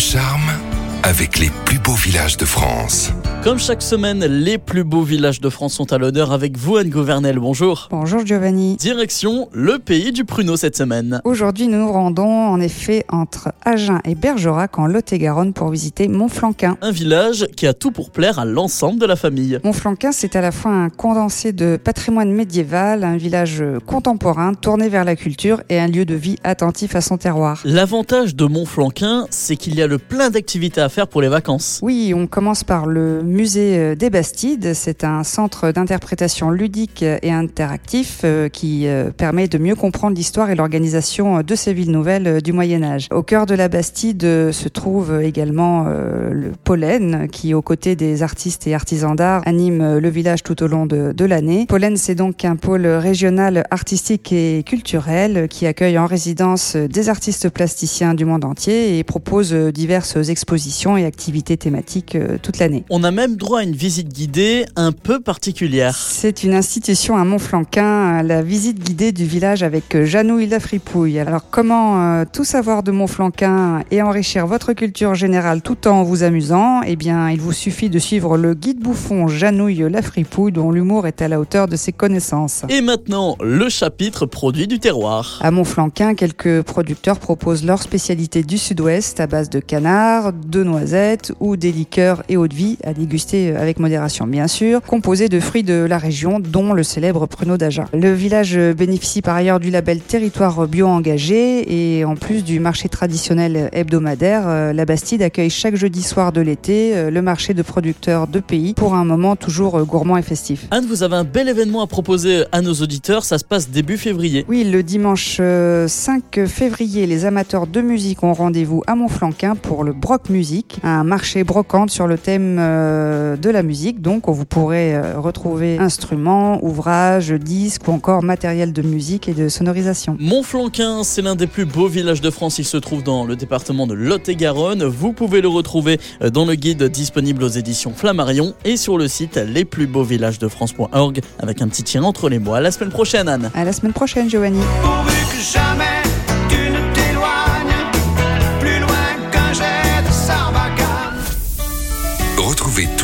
charme avec les beaux villages de France. Comme chaque semaine, les plus beaux villages de France sont à l'honneur avec vous, Anne Gouvernel. Bonjour. Bonjour Giovanni. Direction le pays du pruneau cette semaine. Aujourd'hui, nous nous rendons en effet entre Agen et Bergerac en Lot-et-Garonne pour visiter Montflanquin. Un village qui a tout pour plaire à l'ensemble de la famille. Montflanquin, c'est à la fois un condensé de patrimoine médiéval, un village contemporain tourné vers la culture et un lieu de vie attentif à son terroir. L'avantage de Montflanquin, c'est qu'il y a le plein d'activités à faire pour les vacances. Oui, on commence par le musée euh, des Bastides. C'est un centre d'interprétation ludique et interactif euh, qui euh, permet de mieux comprendre l'histoire et l'organisation de ces villes nouvelles du Moyen Âge. Au cœur de la Bastide se trouve également le Pollen qui, aux côtés des artistes et artisans d'art, anime le village tout au long de, de l'année. Pollen, c'est donc un pôle régional artistique et culturel qui accueille en résidence des artistes plasticiens du monde entier et propose diverses expositions et activités thématiques toute l'année. On a même droit à une visite guidée un peu particulière. C'est une institution à Montflanquin, la visite guidée du village avec Janouille la fripouille. Alors comment euh, tout savoir de Montflanquin et enrichir votre culture générale tout en vous amusant Eh bien, il vous suffit de suivre le guide bouffon Janouille la fripouille dont l'humour est à la hauteur de ses connaissances. Et maintenant, le chapitre produit du terroir. À Montflanquin, quelques producteurs proposent leur spécialité du sud-ouest à base de canard, de noisettes ou des liqueurs et eau de vie à déguster avec modération bien sûr, composé de fruits de la région dont le célèbre pruneau d'Agen. Le village bénéficie par ailleurs du label territoire bio engagé et en plus du marché traditionnel hebdomadaire, euh, la Bastide accueille chaque jeudi soir de l'été euh, le marché de producteurs de pays pour un moment toujours euh, gourmand et festif. Anne, vous avez un bel événement à proposer à nos auditeurs, ça se passe début février. Oui, le dimanche 5 février, les amateurs de musique ont rendez-vous à Montflanquin pour le Broc Musique, un marché brocante sur le thème de la musique. Donc, vous pourrez retrouver instruments, ouvrages, disques ou encore matériel de musique et de sonorisation. Montflanquin, c'est l'un des plus beaux villages de France. Il se trouve dans le département de Lot-et-Garonne. Vous pouvez le retrouver dans le guide disponible aux éditions Flammarion et sur le site lesplusbeauxvillagesdefrance.org avec un petit tir entre les mots. À la semaine prochaine, Anne. À la semaine prochaine, Giovanni. Retrouvez